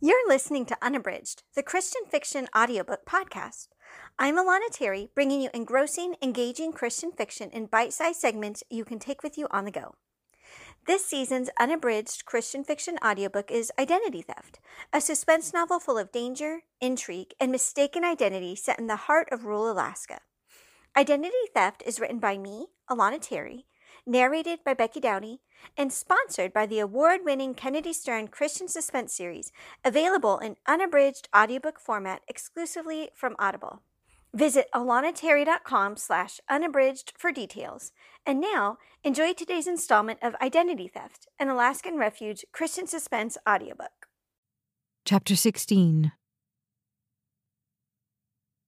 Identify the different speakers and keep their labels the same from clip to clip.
Speaker 1: You're listening to Unabridged, the Christian fiction audiobook podcast. I'm Alana Terry, bringing you engrossing, engaging Christian fiction in bite sized segments you can take with you on the go. This season's unabridged Christian fiction audiobook is Identity Theft, a suspense novel full of danger, intrigue, and mistaken identity set in the heart of rural Alaska. Identity Theft is written by me, Alana Terry, narrated by Becky Doughty, and sponsored by the award winning Kennedy Stern Christian Suspense series, available in unabridged audiobook format exclusively from Audible. Visit alanaterry.com slash unabridged for details. And now, enjoy today's installment of Identity Theft, an Alaskan Refuge Christian Suspense audiobook.
Speaker 2: Chapter 16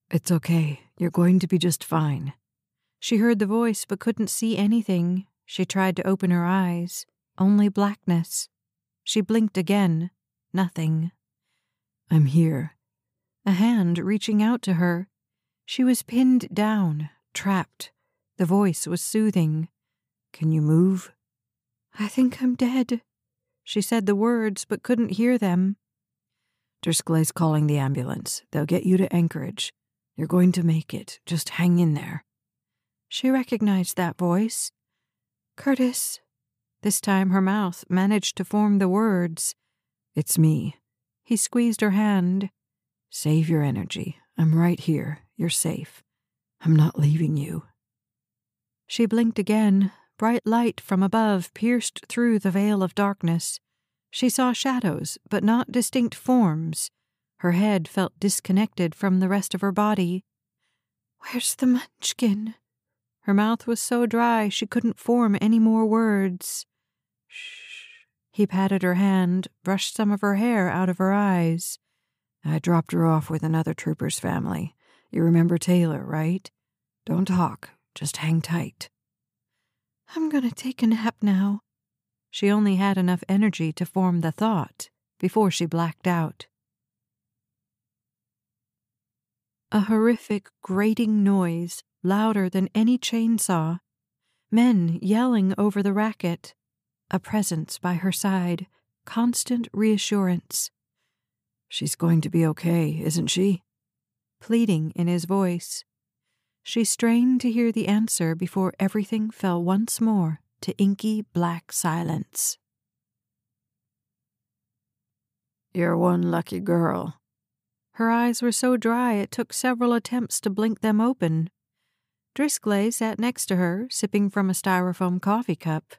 Speaker 2: It's okay. You're going to be just fine. She heard the voice but couldn't see anything. She tried to open her eyes. Only blackness. She blinked again. Nothing. I'm here. A hand reaching out to her. She was pinned down, trapped. The voice was soothing. Can you move? I think I'm dead. She said the words but couldn't hear them. Driscoll's calling the ambulance. They'll get you to Anchorage. You're going to make it. Just hang in there. She recognized that voice. Curtis. This time her mouth managed to form the words. It's me. He squeezed her hand. Save your energy. I'm right here. You're safe. I'm not leaving you. She blinked again. Bright light from above pierced through the veil of darkness. She saw shadows, but not distinct forms. Her head felt disconnected from the rest of her body. Where's the munchkin? Her mouth was so dry she couldn't form any more words. Shh. He patted her hand, brushed some of her hair out of her eyes. I dropped her off with another trooper's family. You remember Taylor, right? Don't talk, just hang tight. I'm going to take a nap now. She only had enough energy to form the thought before she blacked out. A horrific, grating noise louder than any chainsaw, men yelling over the racket, a presence by her side, constant reassurance. She's going to be okay, isn't she? Pleading in his voice. She strained to hear the answer before everything fell once more to inky black silence. You're one lucky girl. Her eyes were so dry it took several attempts to blink them open. Driscoll sat next to her, sipping from a styrofoam coffee cup.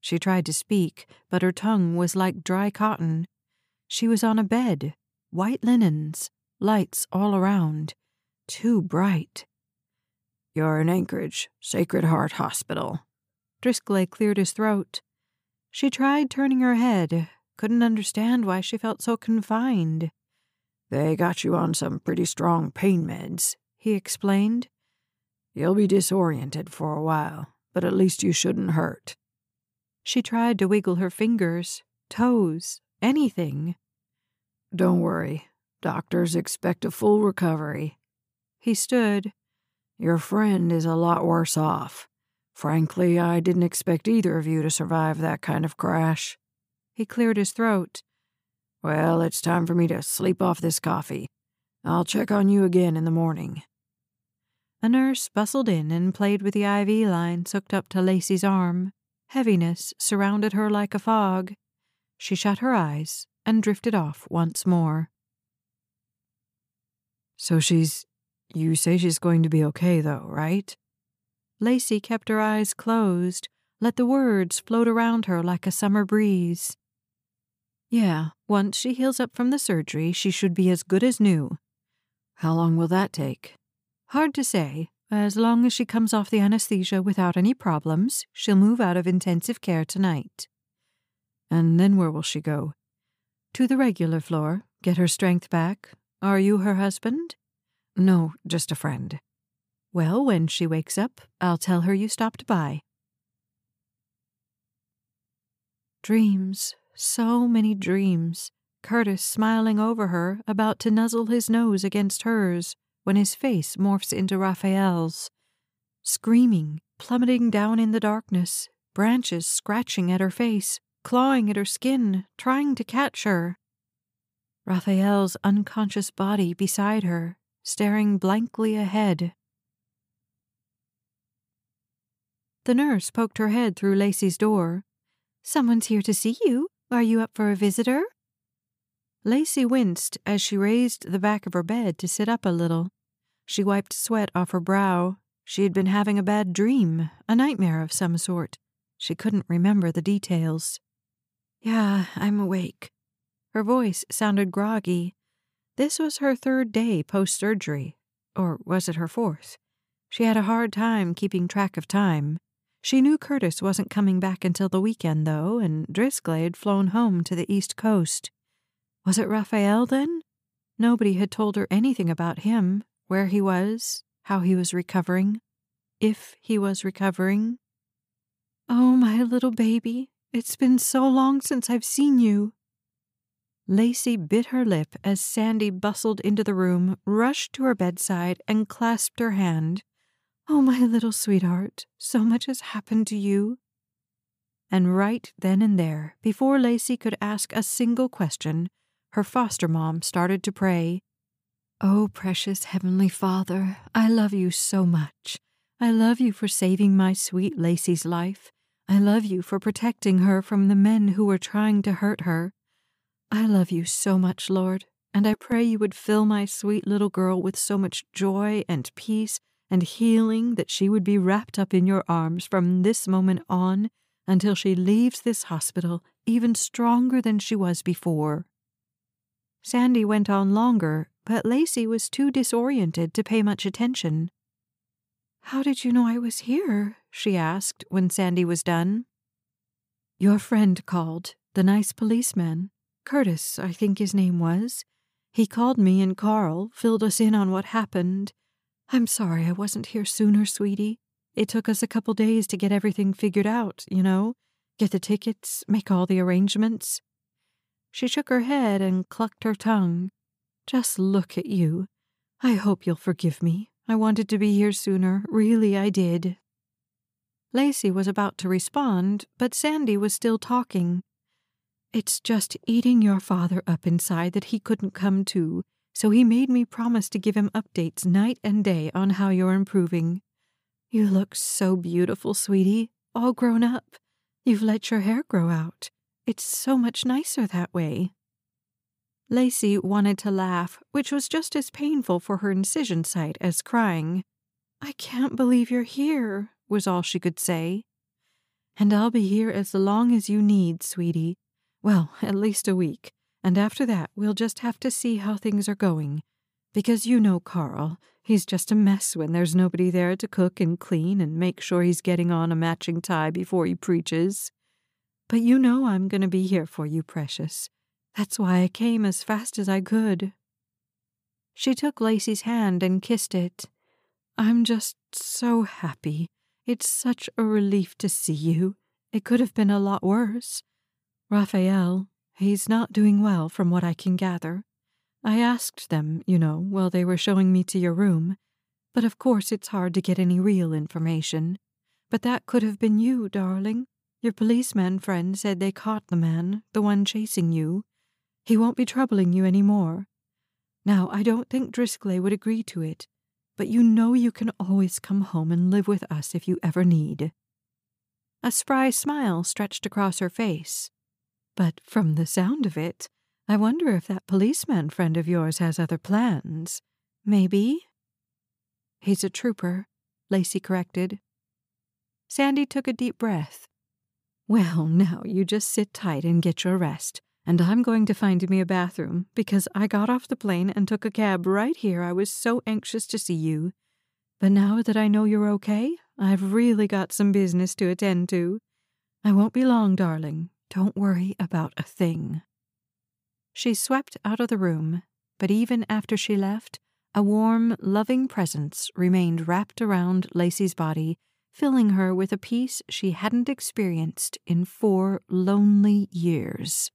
Speaker 2: She tried to speak, but her tongue was like dry cotton. She was on a bed, white linens, lights all around, too bright. You're in Anchorage, Sacred Heart Hospital. Driscoll cleared his throat. She tried turning her head, couldn't understand why she felt so confined. They got you on some pretty strong pain meds, he explained. You'll be disoriented for a while, but at least you shouldn't hurt. She tried to wiggle her fingers, toes, anything. Don't worry. Doctors expect a full recovery. He stood. Your friend is a lot worse off. Frankly, I didn't expect either of you to survive that kind of crash. He cleared his throat. Well, it's time for me to sleep off this coffee. I'll check on you again in the morning. A nurse bustled in and played with the IV line hooked up to Lacey's arm. Heaviness surrounded her like a fog. She shut her eyes and drifted off once more. So she's. You say she's going to be okay, though, right? Lacey kept her eyes closed, let the words float around her like a summer breeze. Yeah, once she heals up from the surgery, she should be as good as new. How long will that take? Hard to say. As long as she comes off the anesthesia without any problems, she'll move out of intensive care tonight. And then where will she go? To the regular floor, get her strength back. Are you her husband? No, just a friend. Well, when she wakes up, I'll tell her you stopped by. Dreams, so many dreams. Curtis smiling over her, about to nuzzle his nose against hers when his face morphs into Raphael's. Screaming, plummeting down in the darkness, branches scratching at her face, clawing at her skin, trying to catch her. Raphael's unconscious body beside her, staring blankly ahead. The nurse poked her head through Lacey's door. Someone's here to see you. Are you up for a visitor? Lacey winced as she raised the back of her bed to sit up a little. She wiped sweat off her brow. She had been having a bad dream, a nightmare of some sort. She couldn't remember the details. Yeah, I'm awake. Her voice sounded groggy. This was her third day post surgery. Or was it her fourth? She had a hard time keeping track of time. She knew Curtis wasn't coming back until the weekend, though, and Driscoll had flown home to the East Coast. Was it Raphael, then? Nobody had told her anything about him, where he was, how he was recovering, if he was recovering. Oh, my little baby, it's been so long since I've seen you. Lacey bit her lip as Sandy bustled into the room, rushed to her bedside, and clasped her hand. Oh, my little sweetheart, so much has happened to you. And right then and there, before Lacey could ask a single question, her foster mom started to pray. Oh, precious Heavenly Father, I love you so much. I love you for saving my sweet Lacey's life. I love you for protecting her from the men who were trying to hurt her. I love you so much, Lord, and I pray you would fill my sweet little girl with so much joy and peace and healing that she would be wrapped up in your arms from this moment on until she leaves this hospital even stronger than she was before. Sandy went on longer, but Lacey was too disoriented to pay much attention. How did you know I was here? she asked when Sandy was done. Your friend called, the nice policeman. Curtis, I think his name was. He called me and Carl, filled us in on what happened, I'm sorry I wasn't here sooner, sweetie. It took us a couple days to get everything figured out, you know? Get the tickets, make all the arrangements. She shook her head and clucked her tongue. Just look at you. I hope you'll forgive me. I wanted to be here sooner. Really, I did. Lacey was about to respond, but Sandy was still talking. It's just eating your father up inside that he couldn't come to so he made me promise to give him updates night and day on how you're improving. You look so beautiful, sweetie, all grown up. You've let your hair grow out. It's so much nicer that way. Lacey wanted to laugh, which was just as painful for her incision site as crying. I can't believe you're here, was all she could say. And I'll be here as long as you need, sweetie. Well, at least a week and after that we'll just have to see how things are going. Because you know Carl, he's just a mess when there's nobody there to cook and clean and make sure he's getting on a matching tie before he preaches. But you know I'm going to be here for you, precious. That's why I came as fast as I could. She took Lacey's hand and kissed it. I'm just so happy. It's such a relief to see you. It could have been a lot worse. Raphael, He's not doing well, from what I can gather. I asked them, you know, while they were showing me to your room, but of course it's hard to get any real information. But that could have been you, darling. Your policeman friend said they caught the man, the one chasing you. He won't be troubling you any more. Now, I don't think Driscoll would agree to it, but you know you can always come home and live with us if you ever need. A spry smile stretched across her face. But from the sound of it, I wonder if that policeman friend of yours has other plans. Maybe? He's a trooper, Lacey corrected. Sandy took a deep breath. Well, now you just sit tight and get your rest, and I'm going to find me a bathroom because I got off the plane and took a cab right here. I was so anxious to see you. But now that I know you're okay, I've really got some business to attend to. I won't be long, darling. Don't worry about a thing. She swept out of the room, but even after she left, a warm, loving presence remained wrapped around Lacey's body, filling her with a peace she hadn't experienced in four lonely years.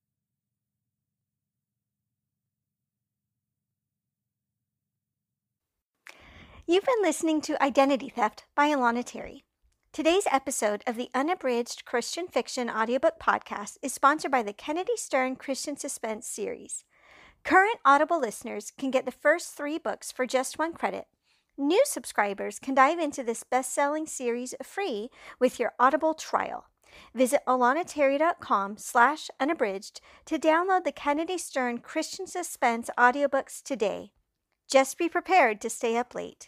Speaker 1: You've been listening to Identity Theft by Alana Terry. Today's episode of the Unabridged Christian Fiction Audiobook Podcast is sponsored by the Kennedy Stern Christian Suspense series. Current Audible listeners can get the first three books for just one credit. New subscribers can dive into this best selling series free with your Audible trial. Visit alanaterry.com slash unabridged to download the Kennedy Stern Christian Suspense audiobooks today. Just be prepared to stay up late.